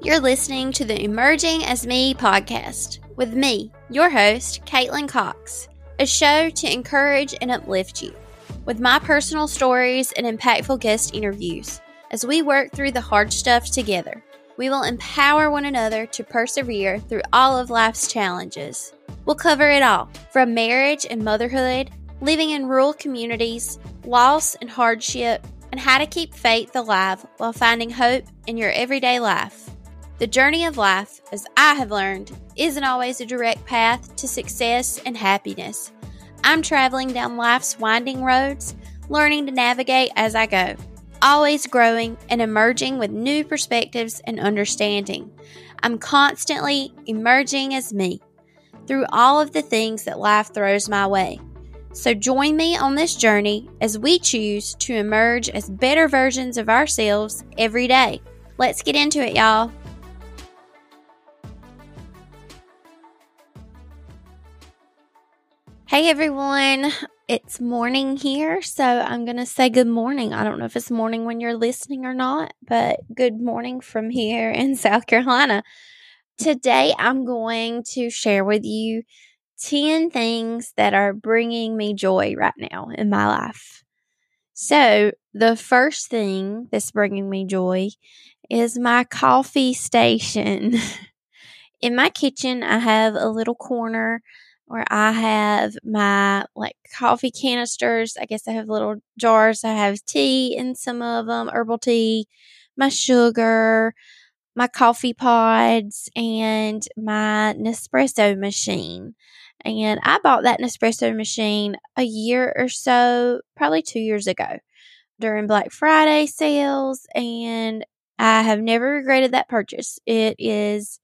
You're listening to the Emerging as Me podcast with me, your host, Kaitlin Cox, a show to encourage and uplift you with my personal stories and impactful guest interviews. As we work through the hard stuff together, we will empower one another to persevere through all of life's challenges. We'll cover it all from marriage and motherhood, living in rural communities, loss and hardship, and how to keep faith alive while finding hope in your everyday life. The journey of life, as I have learned, isn't always a direct path to success and happiness. I'm traveling down life's winding roads, learning to navigate as I go, always growing and emerging with new perspectives and understanding. I'm constantly emerging as me through all of the things that life throws my way. So join me on this journey as we choose to emerge as better versions of ourselves every day. Let's get into it, y'all. Hey everyone, it's morning here, so I'm going to say good morning. I don't know if it's morning when you're listening or not, but good morning from here in South Carolina. Today I'm going to share with you 10 things that are bringing me joy right now in my life. So, the first thing that's bringing me joy is my coffee station. in my kitchen, I have a little corner where I have my like coffee canisters. I guess I have little jars. I have tea in some of them, herbal tea, my sugar, my coffee pods, and my Nespresso machine. And I bought that Nespresso machine a year or so, probably two years ago during Black Friday sales. And I have never regretted that purchase. It is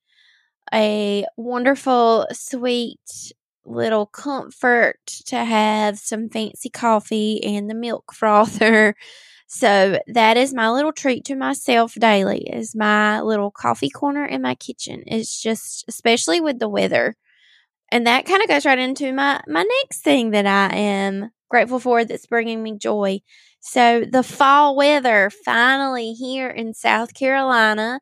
a wonderful, sweet little comfort to have some fancy coffee and the milk frother. So that is my little treat to myself daily is my little coffee corner in my kitchen. It's just especially with the weather. And that kind of goes right into my my next thing that I am grateful for that's bringing me joy. So the fall weather finally here in South Carolina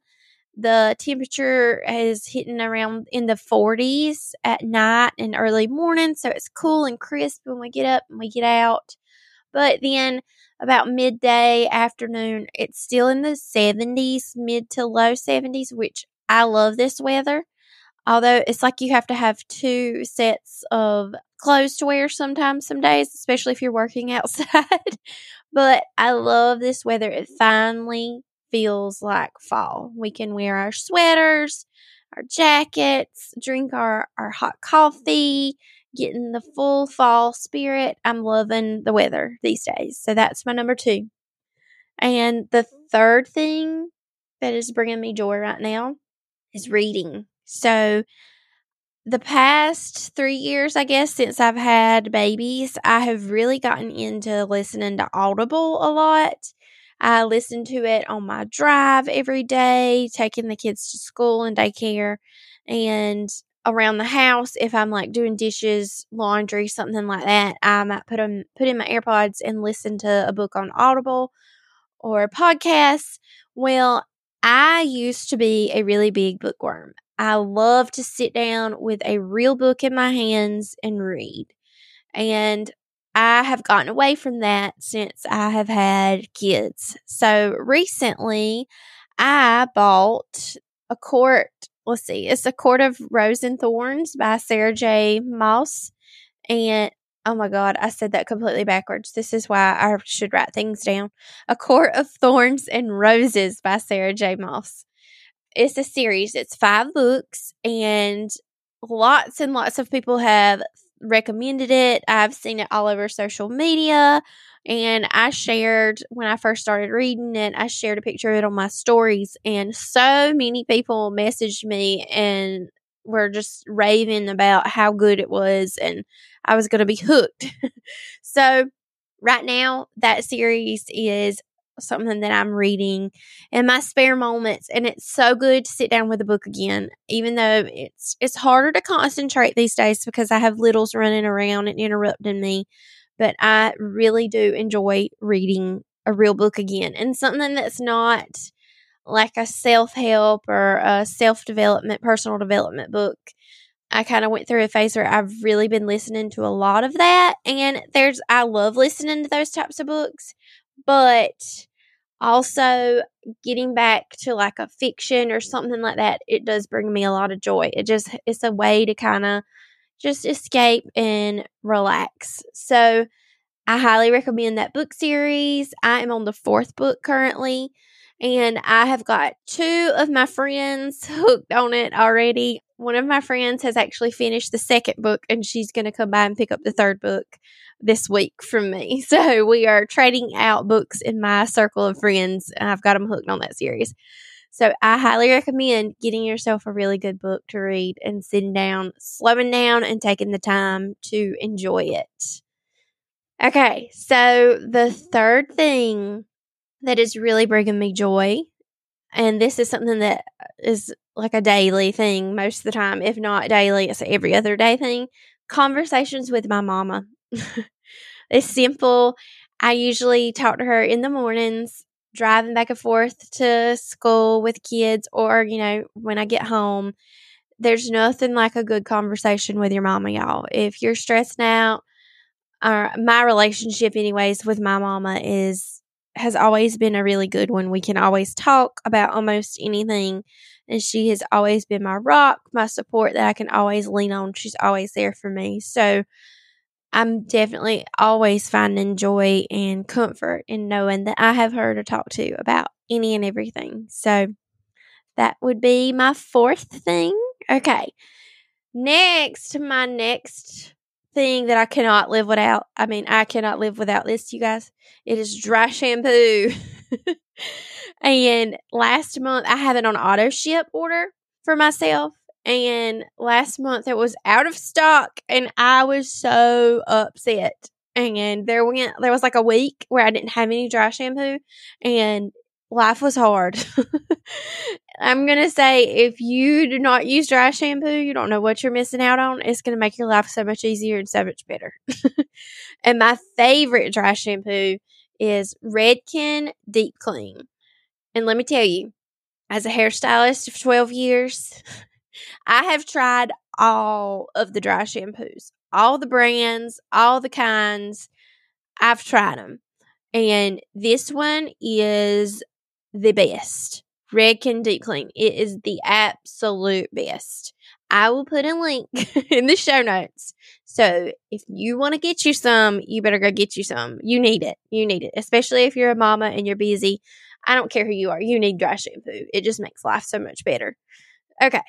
the temperature is hitting around in the 40s at night and early morning. So it's cool and crisp when we get up and we get out. But then about midday afternoon, it's still in the 70s, mid to low 70s, which I love this weather. Although it's like you have to have two sets of clothes to wear sometimes, some days, especially if you're working outside. but I love this weather. It finally feels like fall. We can wear our sweaters, our jackets, drink our, our hot coffee, getting the full fall spirit. I'm loving the weather these days. So that's my number two. And the third thing that is bringing me joy right now is reading. So, the past three years, I guess, since I've had babies, I have really gotten into listening to Audible a lot. I listen to it on my drive every day, taking the kids to school and daycare, and around the house if I'm like doing dishes, laundry, something like that. I might put them put in my AirPods and listen to a book on Audible or a podcast. Well, I used to be a really big bookworm. I love to sit down with a real book in my hands and read. And I have gotten away from that since I have had kids. So recently, I bought a Court. Let's see, it's a Court of Rose and Thorns by Sarah J. Maas. And oh my God, I said that completely backwards. This is why I should write things down. A Court of Thorns and Roses by Sarah J. Maas. It's a series, it's five books, and lots and lots of people have recommended it. I've seen it all over social media. And I shared when I first started reading it, I shared a picture of it on my stories. And so many people messaged me and were just raving about how good it was. And I was going to be hooked. so, right now, that series is something that I'm reading in my spare moments and it's so good to sit down with a book again even though it's it's harder to concentrate these days because I have littles running around and interrupting me but I really do enjoy reading a real book again and something that's not like a self help or a self development, personal development book. I kind of went through a phase where I've really been listening to a lot of that. And there's, I love listening to those types of books, but also getting back to like a fiction or something like that, it does bring me a lot of joy. It just, it's a way to kind of just escape and relax. So I highly recommend that book series. I am on the fourth book currently. And I have got two of my friends hooked on it already. One of my friends has actually finished the second book and she's going to come by and pick up the third book this week from me. So we are trading out books in my circle of friends and I've got them hooked on that series. So I highly recommend getting yourself a really good book to read and sitting down, slowing down and taking the time to enjoy it. Okay, so the third thing that is really bringing me joy. And this is something that is like a daily thing most of the time. If not daily, it's every other day thing. Conversations with my mama. it's simple. I usually talk to her in the mornings, driving back and forth to school with kids, or, you know, when I get home. There's nothing like a good conversation with your mama, y'all. If you're stressed out, or my relationship, anyways, with my mama is has always been a really good one. We can always talk about almost anything. And she has always been my rock, my support that I can always lean on. She's always there for me. So I'm definitely always finding joy and comfort in knowing that I have her to talk to about any and everything. So that would be my fourth thing. Okay. Next, my next thing that I cannot live without. I mean, I cannot live without this, you guys. It is dry shampoo. and last month, I have it on auto ship order for myself. And last month, it was out of stock, and I was so upset. And there went there was like a week where I didn't have any dry shampoo, and life was hard. I'm going to say if you do not use dry shampoo, you don't know what you're missing out on. It's going to make your life so much easier and so much better. and my favorite dry shampoo is Redken Deep Clean. And let me tell you, as a hairstylist of 12 years, I have tried all of the dry shampoos, all the brands, all the kinds. I've tried them. And this one is the best. Redken Deep Clean. It is the absolute best. I will put a link in the show notes. So if you want to get you some, you better go get you some. You need it. You need it. Especially if you're a mama and you're busy. I don't care who you are. You need dry shampoo. It just makes life so much better. Okay.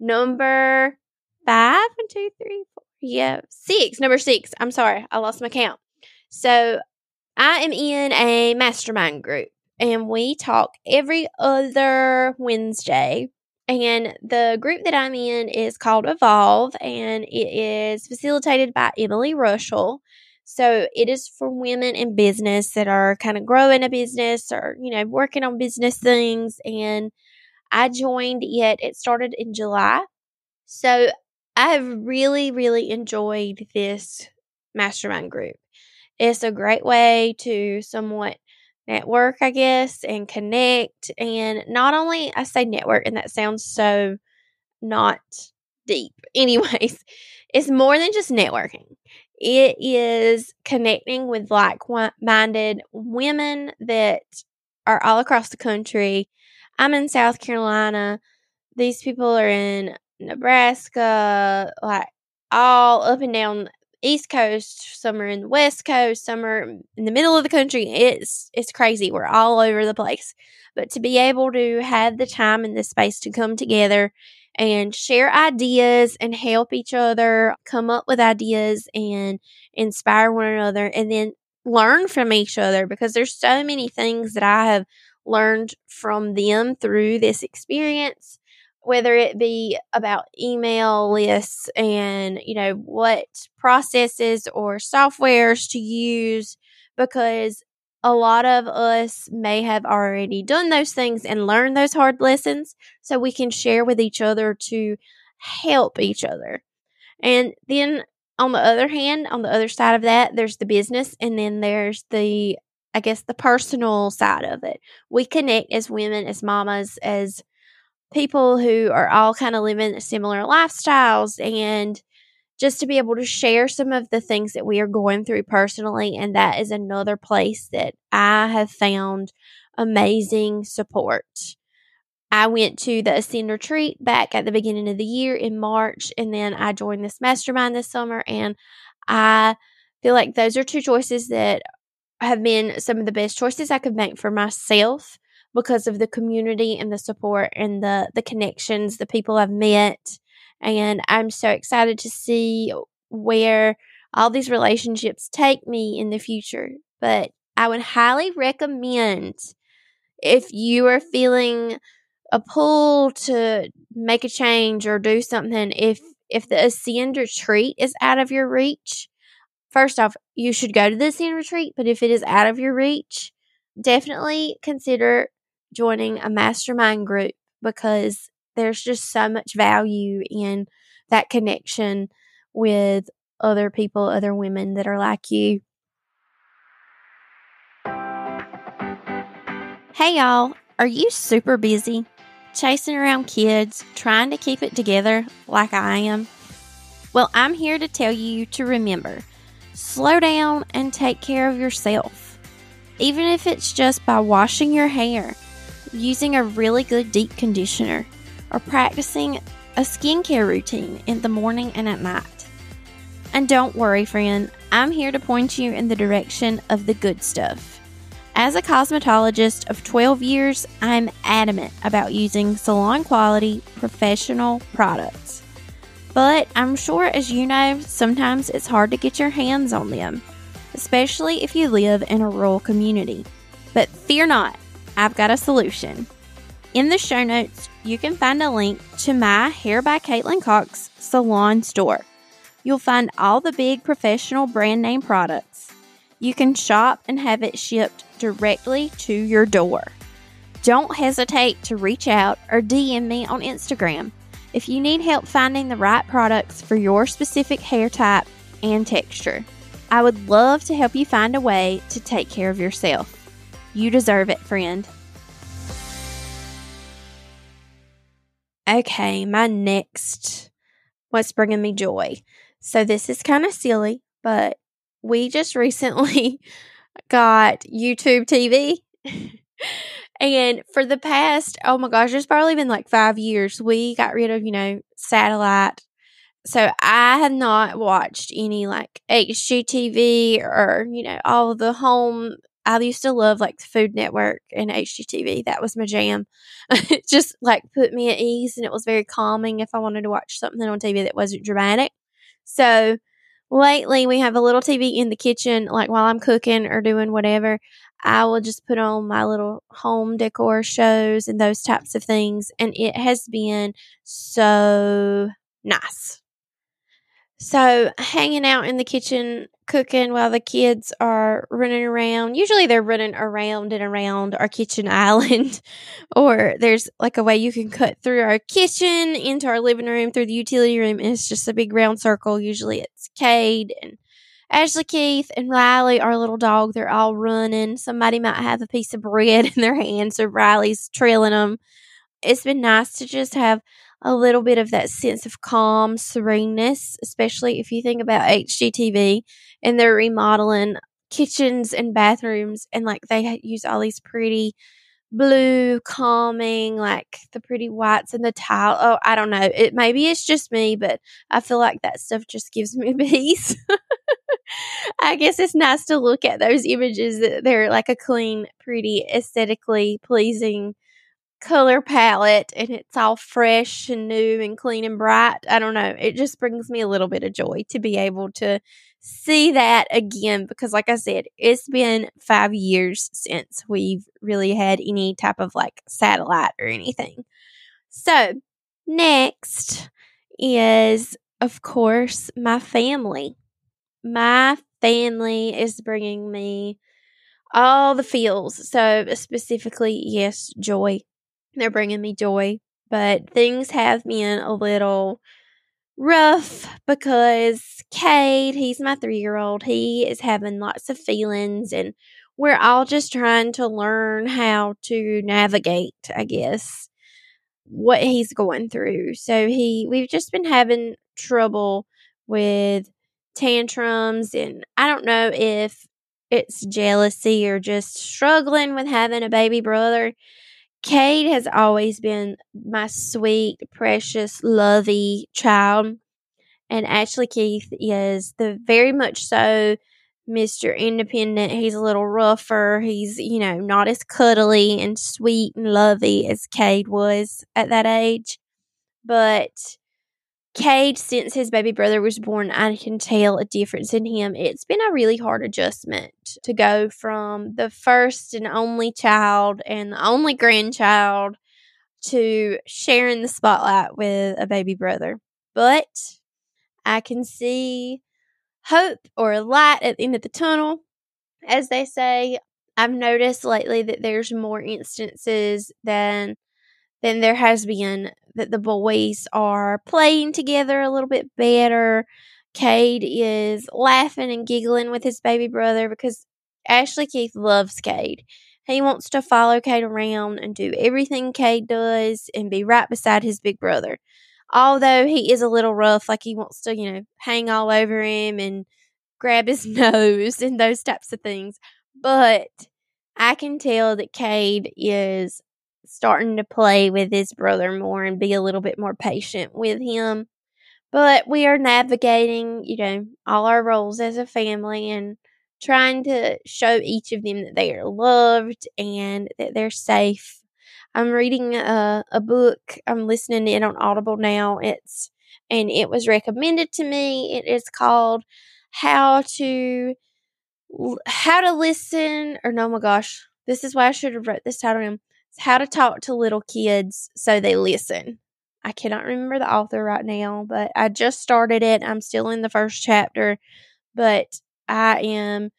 Number five, one, two, three, four. Yeah. Six. Number six. I'm sorry. I lost my count. So I am in a mastermind group and we talk every other Wednesday. And the group that I'm in is called Evolve, and it is facilitated by Emily Reuschel. So it is for women in business that are kind of growing a business or, you know, working on business things. And I joined it, it started in July. So I have really, really enjoyed this mastermind group. It's a great way to somewhat network, I guess, and connect. And not only I say network, and that sounds so not deep. Anyways, it's more than just networking. It is connecting with like minded women that are all across the country. I'm in South Carolina. These people are in Nebraska, like all up and down East Coast, some are in the West Coast, some are in the middle of the country. It's it's crazy. We're all over the place. But to be able to have the time and the space to come together and share ideas and help each other come up with ideas and inspire one another and then learn from each other because there's so many things that I have learned from them through this experience whether it be about email lists and, you know, what processes or softwares to use, because a lot of us may have already done those things and learned those hard lessons so we can share with each other to help each other. And then on the other hand, on the other side of that, there's the business and then there's the I guess, the personal side of it. We connect as women, as mamas, as people who are all kind of living similar lifestyles and just to be able to share some of the things that we are going through personally. And that is another place that I have found amazing support. I went to the Ascend retreat back at the beginning of the year in March, and then I joined this mastermind this summer. And I feel like those are two choices that have been some of the best choices I could make for myself because of the community and the support and the the connections, the people I've met. And I'm so excited to see where all these relationships take me in the future. But I would highly recommend if you are feeling a pull to make a change or do something, if if the ascend retreat is out of your reach, first off, you should go to the ascend retreat. But if it is out of your reach, definitely consider joining a mastermind group because there's just so much value in that connection with other people, other women that are like you. Hey, y'all, are you super busy? Chasing around kids, trying to keep it together like I am? Well, I'm here to tell you to remember slow down and take care of yourself. Even if it's just by washing your hair, using a really good deep conditioner, or practicing a skincare routine in the morning and at night. And don't worry, friend, I'm here to point you in the direction of the good stuff. As a cosmetologist of 12 years, I'm adamant about using salon quality, professional products. But I'm sure, as you know, sometimes it's hard to get your hands on them, especially if you live in a rural community. But fear not, I've got a solution. In the show notes, you can find a link to my Hair by Kaitlin Cox salon store. You'll find all the big professional brand name products. You can shop and have it shipped directly to your door. Don't hesitate to reach out or DM me on Instagram if you need help finding the right products for your specific hair type and texture. I would love to help you find a way to take care of yourself. You deserve it, friend. Okay, my next what's bringing me joy. So this is kind of silly, but we just recently got YouTube TV. and for the past, oh my gosh, it's probably been like five years, we got rid of, you know, satellite. So I have not watched any like HGTV or, you know, all of the home. I used to love like Food Network and HGTV. That was my jam. it just like put me at ease and it was very calming if I wanted to watch something on TV that wasn't dramatic. So lately we have a little TV in the kitchen, like while I'm cooking or doing whatever. I will just put on my little home decor shows and those types of things. And it has been so nice. So, hanging out in the kitchen, cooking while the kids are running around. Usually, they're running around and around our kitchen island, or there's like a way you can cut through our kitchen into our living room through the utility room, and it's just a big round circle. Usually, it's Cade and Ashley Keith and Riley, our little dog. They're all running. Somebody might have a piece of bread in their hand, so Riley's trailing them. It's been nice to just have a little bit of that sense of calm, sereneness, especially if you think about HGTV and they're remodeling kitchens and bathrooms and like they use all these pretty blue calming like the pretty whites and the tile oh i don't know it maybe it's just me but i feel like that stuff just gives me peace. I guess it's nice to look at those images that they're like a clean pretty aesthetically pleasing color palette and it's all fresh and new and clean and bright. I don't know. It just brings me a little bit of joy to be able to see that again because, like I said, it's been five years since we've really had any type of like satellite or anything. So, next is, of course, my family. My family is bringing me all the feels. So, specifically, yes, joy they're bringing me joy, but things have been a little rough because Cade, he's my three year old, he is having lots of feelings and we're all just trying to learn how to navigate, I guess, what he's going through. So he we've just been having trouble with tantrums and I don't know if it's jealousy or just struggling with having a baby brother. Cade has always been my sweet, precious, lovey child. And Ashley Keith is the very much so Mr. Independent. He's a little rougher. He's, you know, not as cuddly and sweet and lovey as Cade was at that age. But Cade, since his baby brother was born, I can tell a difference in him. It's been a really hard adjustment to go from the first and only child and the only grandchild to sharing the spotlight with a baby brother. But I can see hope or a light at the end of the tunnel. As they say, I've noticed lately that there's more instances than than there has been that the boys are playing together a little bit better. Cade is laughing and giggling with his baby brother because Ashley Keith loves Cade. He wants to follow Cade around and do everything Cade does and be right beside his big brother. Although he is a little rough, like he wants to, you know, hang all over him and grab his nose and those types of things. But I can tell that Cade is starting to play with his brother more and be a little bit more patient with him. But we are navigating, you know, all our roles as a family and trying to show each of them that they are loved and that they're safe. I'm reading a, a book. I'm listening to it on Audible now. It's and it was recommended to me. It is called How to How to Listen or no my gosh. This is why I should have wrote this title down. How to Talk to Little Kids So They Listen. I cannot remember the author right now, but I just started it. I'm still in the first chapter, but I am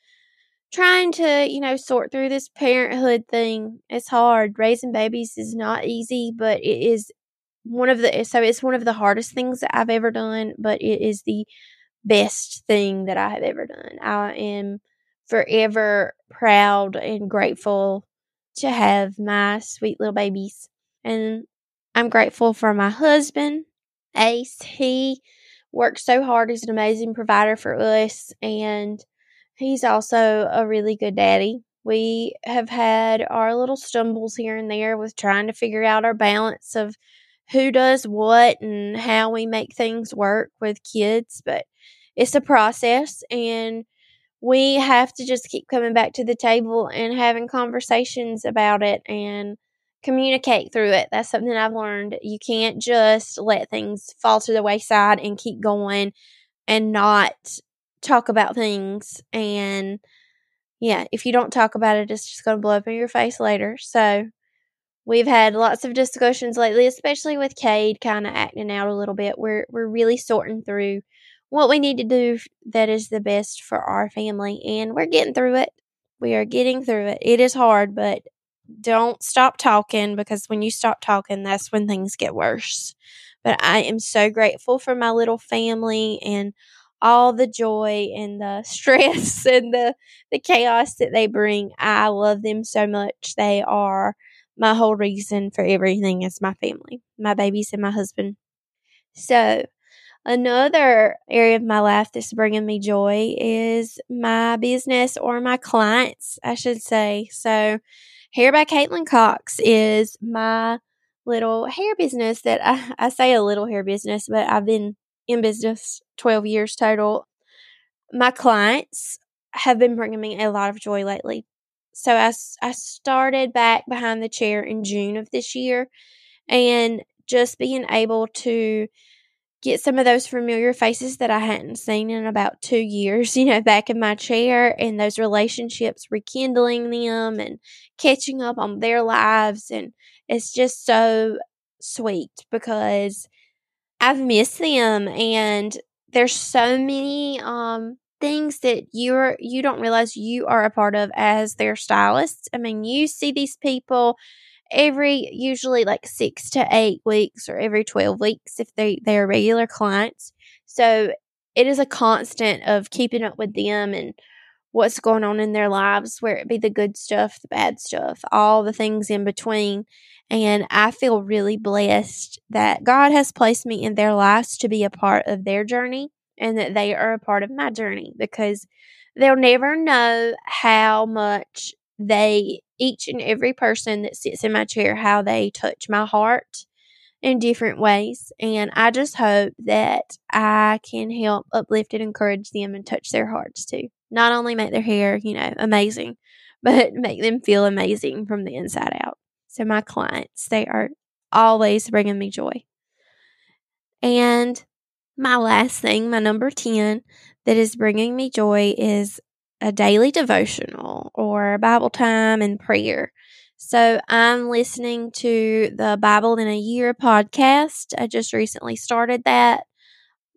trying to, you know, sort through this parenthood thing. It's hard. Raising babies is not easy, but it is one of the so it's one of the hardest things that I've ever done, but it is the best thing that I have ever done. I am forever proud and grateful to have my sweet little babies. And I'm grateful for my husband, Ace. He works so hard. He's an amazing provider for us. And he's also a really good daddy. We have had our little stumbles here and there with trying to figure out our balance of who does what and how we make things work with kids. But it's a process. And we have to just keep coming back to the table and having conversations about it and communicate through it. That's something I've learned. You can't just let things fall to the wayside and keep going and not talk about things. And yeah, if you don't talk about it, it's just going to blow up in your face later. So we've had lots of discussions lately, especially with Cade kind of acting out a little bit. We're we're really sorting through what we need to do that is the best for our family. And we're getting through it. We are getting through it. It is hard, but don't stop talking because when you stop talking, that's when things get worse. But I am so grateful for my little family and all the joy and the stress and the, the chaos that they bring. I love them so much. They are my whole reason for everything is my family, my babies and my husband. So Another area of my life that's bringing me joy is my business or my clients, I should say. So, Hair by Kaitlin Cox is my little hair business that I, I say a little hair business, but I've been in business 12 years total. My clients have been bringing me a lot of joy lately. So I, I started back behind the chair in June of this year and just being able to get some of those familiar faces that I hadn't seen in about two years, you know, back in my chair and those relationships, rekindling them and catching up on their lives. And it's just so sweet because I've missed them and there's so many um things that you're you don't realize you are a part of as their stylists. I mean, you see these people every usually like six to eight weeks or every 12 weeks if they, they are regular clients. So it is a constant of keeping up with them and what's going on in their lives, where it be the good stuff, the bad stuff, all the things in between. And I feel really blessed that God has placed me in their lives to be a part of their journey and that they are a part of my journey because they'll never know how much they, each and every person that sits in my chair, how they touch my heart in different ways. And I just hope that I can help uplift and encourage them and touch their hearts too. Not only make their hair, you know, amazing, but make them feel amazing from the inside out. So, my clients, they are always bringing me joy. And my last thing, my number 10, that is bringing me joy is a daily devotional or Bible time and prayer. So I'm listening to the Bible in a Year podcast. I just recently started that,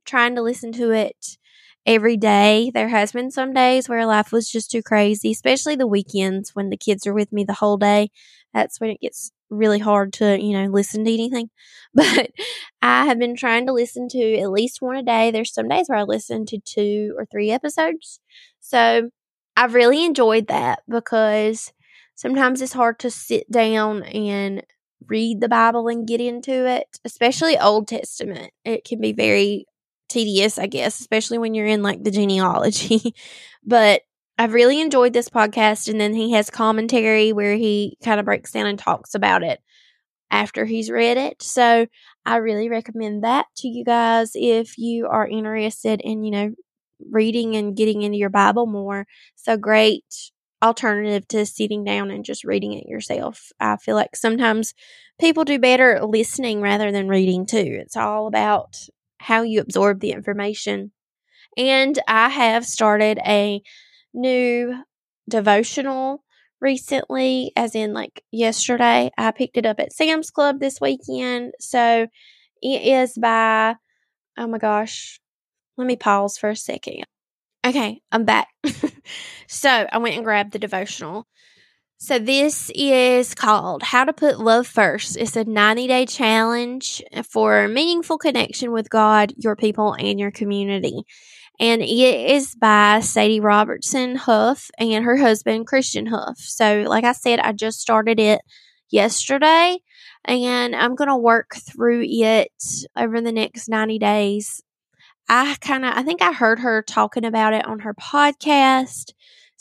trying to listen to it every day. There has been some days where life was just too crazy, especially the weekends when the kids are with me the whole day. That's when it gets really hard to, you know, listen to anything. But I have been trying to listen to at least one a day. There's some days where I listen to two or three episodes. So I've really enjoyed that because sometimes it's hard to sit down and read the Bible and get into it, especially Old Testament. It can be very tedious, I guess, especially when you're in like the genealogy. but I've really enjoyed this podcast. And then he has commentary where he kind of breaks down and talks about it after he's read it. So I really recommend that to you guys if you are interested in, you know, reading and getting into your Bible more. So great alternative to sitting down and just reading it yourself. I feel like sometimes people do better listening rather than reading too. It's all about how you absorb the information. And I have started a new devotional recently, as in like yesterday. I picked it up at Sam's Club this weekend. So it is by, oh my gosh, let me pause for a second. Okay, I'm back. so I went and grabbed the devotional. So this is called How to Put Love First. It's a 90 day challenge for meaningful connection with God, your people, and your community. And it is by Sadie Robertson Huff and her husband, Christian Huff. So, like I said, I just started it yesterday and I'm going to work through it over the next 90 days I kind of, I think I heard her talking about it on her podcast.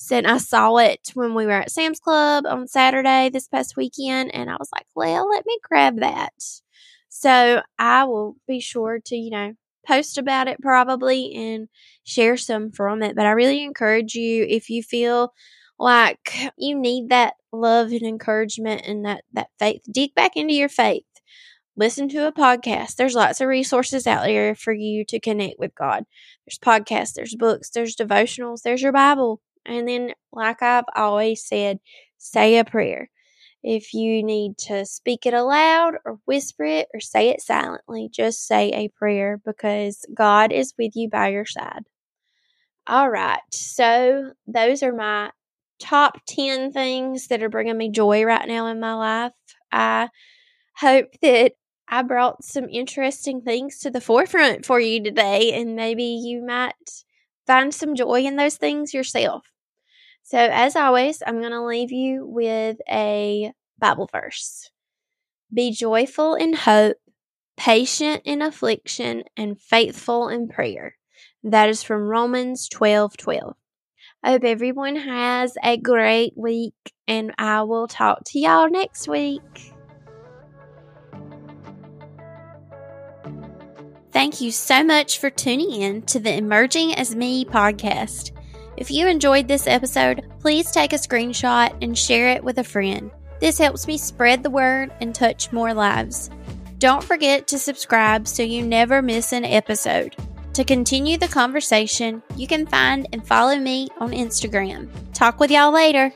Said I saw it when we were at Sam's Club on Saturday this past weekend, and I was like, well, let me grab that. So I will be sure to, you know, post about it probably and share some from it. But I really encourage you if you feel like you need that love and encouragement and that, that faith, dig back into your faith listen to a podcast. There's lots of resources out there for you to connect with God. There's podcasts, there's books, there's devotionals, there's your Bible. And then, like I've always said, say a prayer. If you need to speak it aloud or whisper it or say it silently, just say a prayer because God is with you by your side. All right. So, those are my top 10 things that are bringing me joy right now in my life. I hope that I brought some interesting things to the forefront for you today, and maybe you might find some joy in those things yourself. So, as always, I'm going to leave you with a Bible verse Be joyful in hope, patient in affliction, and faithful in prayer. That is from Romans 12 12. I hope everyone has a great week, and I will talk to y'all next week. Thank you so much for tuning in to the Emerging as Me podcast. If you enjoyed this episode, please take a screenshot and share it with a friend. This helps me spread the word and touch more lives. Don't forget to subscribe so you never miss an episode. To continue the conversation, you can find and follow me on Instagram. Talk with y'all later.